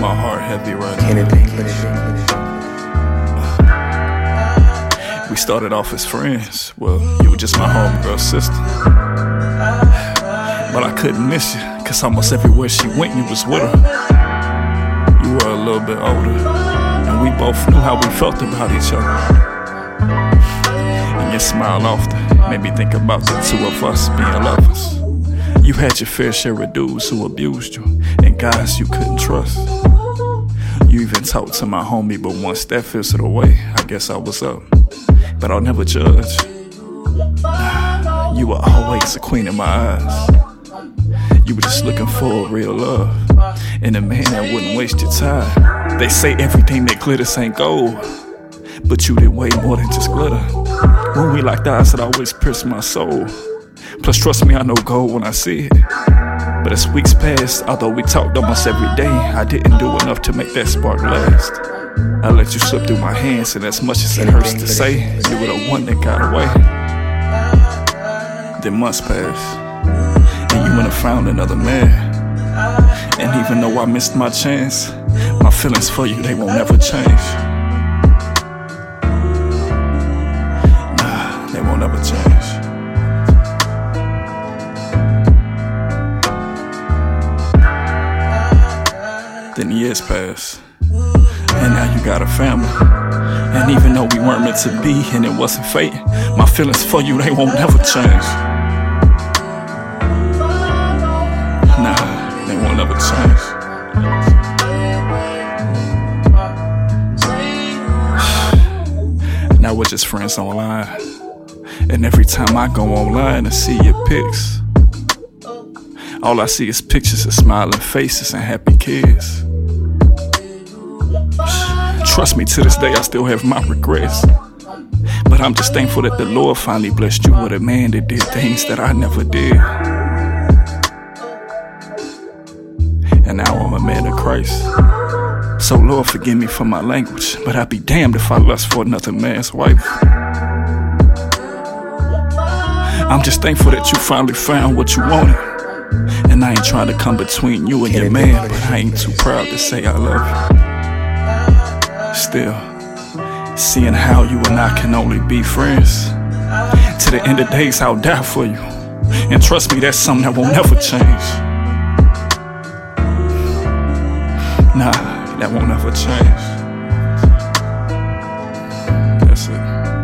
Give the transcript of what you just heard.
My heart heavy right now. We started off as friends. Well, you were just my homegirl sister. But I couldn't miss you, cause almost everywhere she went, you was with her. You were a little bit older, and we both knew how we felt about each other. And your smile often made me think about the two of us being lovers. You had your fair share of dudes who abused you, and guys you couldn't trust. You even talked to my homie, but once that fizzled away, I guess I was up. But I'll never judge. You were always a queen in my eyes. You were just looking for real love and a man that wouldn't waste your time. They say everything that glitters ain't gold, but you did way more than just glitter. When we locked eyes, it always pierced my soul. Plus, trust me, I know gold when I see it. But as weeks passed, although we talked almost every day, I didn't do enough to make that spark last. I let you slip through my hands, and as much as it hurts to say, you were the one that got away. Then months passed, and you went and found another man. And even though I missed my chance, my feelings for you, they won't ever change. Then years pass, and now you got a family. And even though we weren't meant to be and it wasn't fate, my feelings for you, they won't never change. Nah, they won't ever change. Now we're just friends online. And every time I go online and see your pics, all I see is pictures of smiling faces and happy kids. Trust me, to this day, I still have my regrets. But I'm just thankful that the Lord finally blessed you with a man that did things that I never did. And now I'm a man of Christ. So, Lord, forgive me for my language, but I'd be damned if I lust for another man's wife. I'm just thankful that you finally found what you wanted. And I ain't trying to come between you and your man, but I ain't too proud to say I love you. Still, seeing how you and I can only be friends. To the end of days, I'll die for you. And trust me, that's something that will never change. Nah, that won't ever change. That's it.